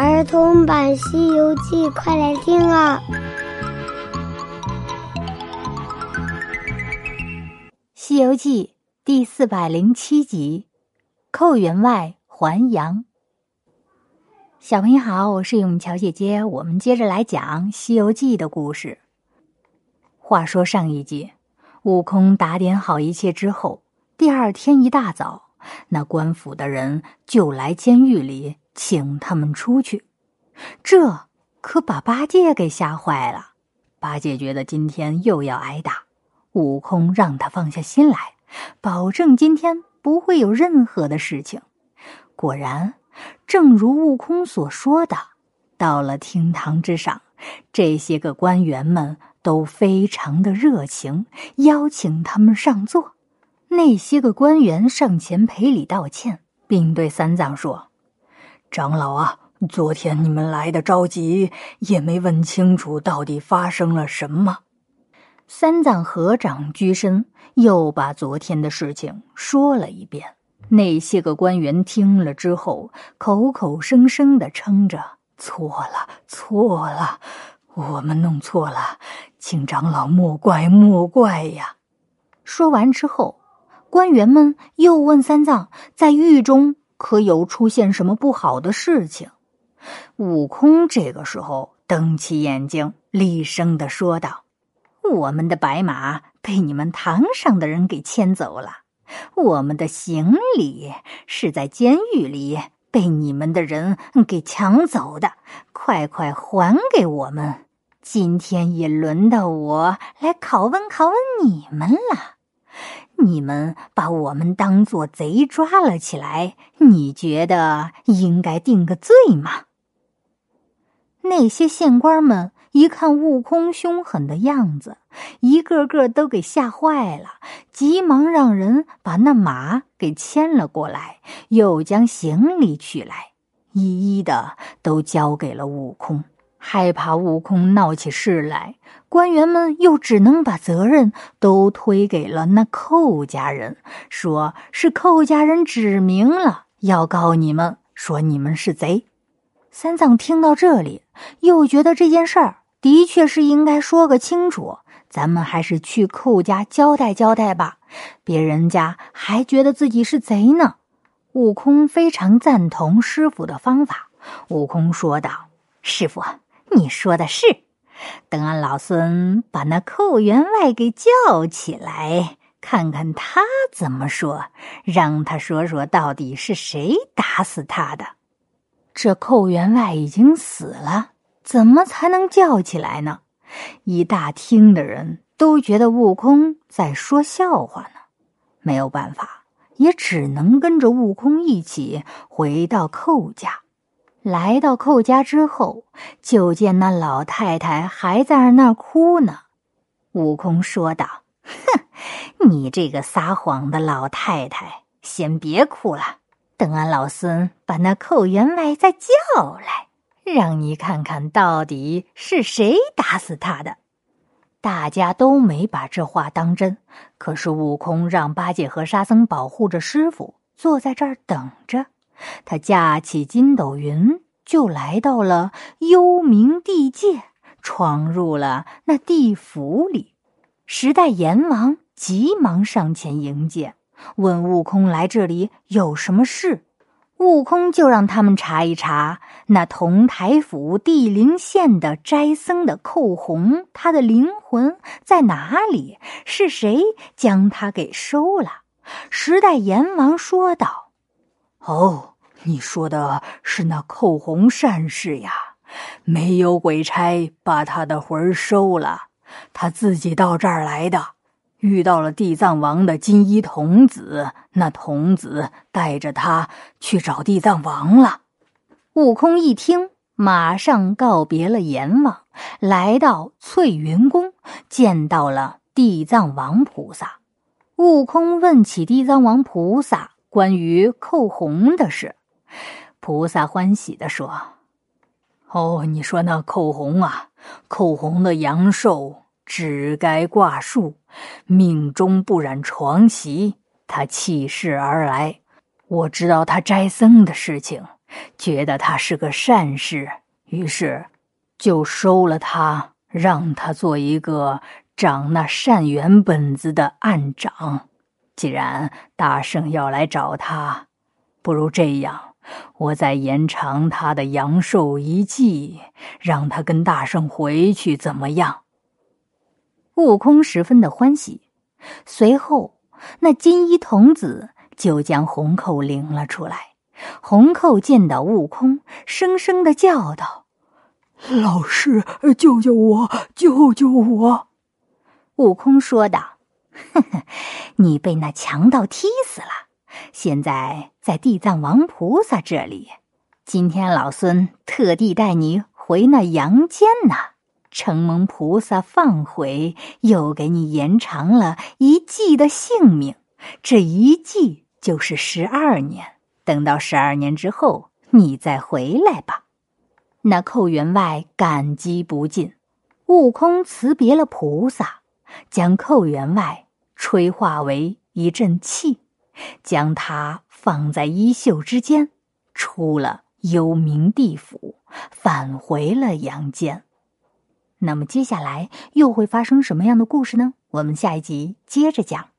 儿童版《西游记》，快来听啊！《西游记》第四百零七集：寇员外还阳。小朋友好，我是永桥姐姐，我们接着来讲《西游记》的故事。话说上一集，悟空打点好一切之后，第二天一大早，那官府的人就来监狱里请他们出去。这可把八戒给吓坏了。八戒觉得今天又要挨打，悟空让他放下心来，保证今天不会有任何的事情。果然。正如悟空所说的，到了厅堂之上，这些个官员们都非常的热情，邀请他们上座。那些个官员上前赔礼道歉，并对三藏说：“长老啊，昨天你们来的着急，也没问清楚到底发生了什么。”三藏合掌鞠身，又把昨天的事情说了一遍。那些个官员听了之后，口口声声的称着：“错了，错了，我们弄错了，请长老莫怪，莫怪呀。”说完之后，官员们又问三藏：“在狱中可有出现什么不好的事情？”悟空这个时候瞪起眼睛，厉声的说道：“我们的白马被你们堂上的人给牵走了。”我们的行李是在监狱里被你们的人给抢走的，快快还给我们！今天也轮到我来拷问拷问你们了。你们把我们当做贼抓了起来，你觉得应该定个罪吗？那些县官们。一看悟空凶狠的样子，一个个都给吓坏了，急忙让人把那马给牵了过来，又将行李取来，一一的都交给了悟空。害怕悟空闹起事来，官员们又只能把责任都推给了那寇家人，说是寇家人指明了要告你们，说你们是贼。三藏听到这里，又觉得这件事儿的确是应该说个清楚。咱们还是去寇家交代交代吧，别人家还觉得自己是贼呢。悟空非常赞同师傅的方法。悟空说道：“师傅，你说的是。等俺老孙把那寇员外给叫起来，看看他怎么说，让他说说到底是谁打死他的。”这寇员外已经死了，怎么才能叫起来呢？一大厅的人都觉得悟空在说笑话呢。没有办法，也只能跟着悟空一起回到寇家。来到寇家之后，就见那老太太还在那儿哭呢。悟空说道：“哼，你这个撒谎的老太太，先别哭了。”等俺老孙把那寇员外再叫来，让你看看到底是谁打死他的。大家都没把这话当真，可是悟空让八戒和沙僧保护着师傅，坐在这儿等着。他架起筋斗云，就来到了幽冥地界，闯入了那地府里。十代阎王急忙上前迎接。问悟空来这里有什么事？悟空就让他们查一查那同台府地灵县的斋僧的寇洪，他的灵魂在哪里？是谁将他给收了？十代阎王说道：“哦，你说的是那寇洪善士呀，没有鬼差把他的魂收了，他自己到这儿来的。”遇到了地藏王的金衣童子，那童子带着他去找地藏王了。悟空一听，马上告别了阎王，来到翠云宫，见到了地藏王菩萨。悟空问起地藏王菩萨关于寇红的事，菩萨欢喜的说：“哦，你说那寇红啊，寇红的阳寿。”只该挂树，命中不染床席。他弃世而来，我知道他斋僧的事情，觉得他是个善事，于是就收了他，让他做一个掌那善缘本子的案长。既然大圣要来找他，不如这样，我再延长他的阳寿一季，让他跟大圣回去，怎么样？悟空十分的欢喜。随后，那金衣童子就将红扣领了出来。红扣见到悟空，声声的叫道：“老师，救救我！救救我！”悟空说道：“呵呵，你被那强盗踢死了，现在在地藏王菩萨这里。今天老孙特地带你回那阳间呢。”承蒙菩萨放回，又给你延长了一季的性命。这一季就是十二年。等到十二年之后，你再回来吧。那寇员外感激不尽。悟空辞别了菩萨，将寇员外吹化为一阵气，将它放在衣袖之间，出了幽冥地府，返回了阳间。那么接下来又会发生什么样的故事呢？我们下一集接着讲。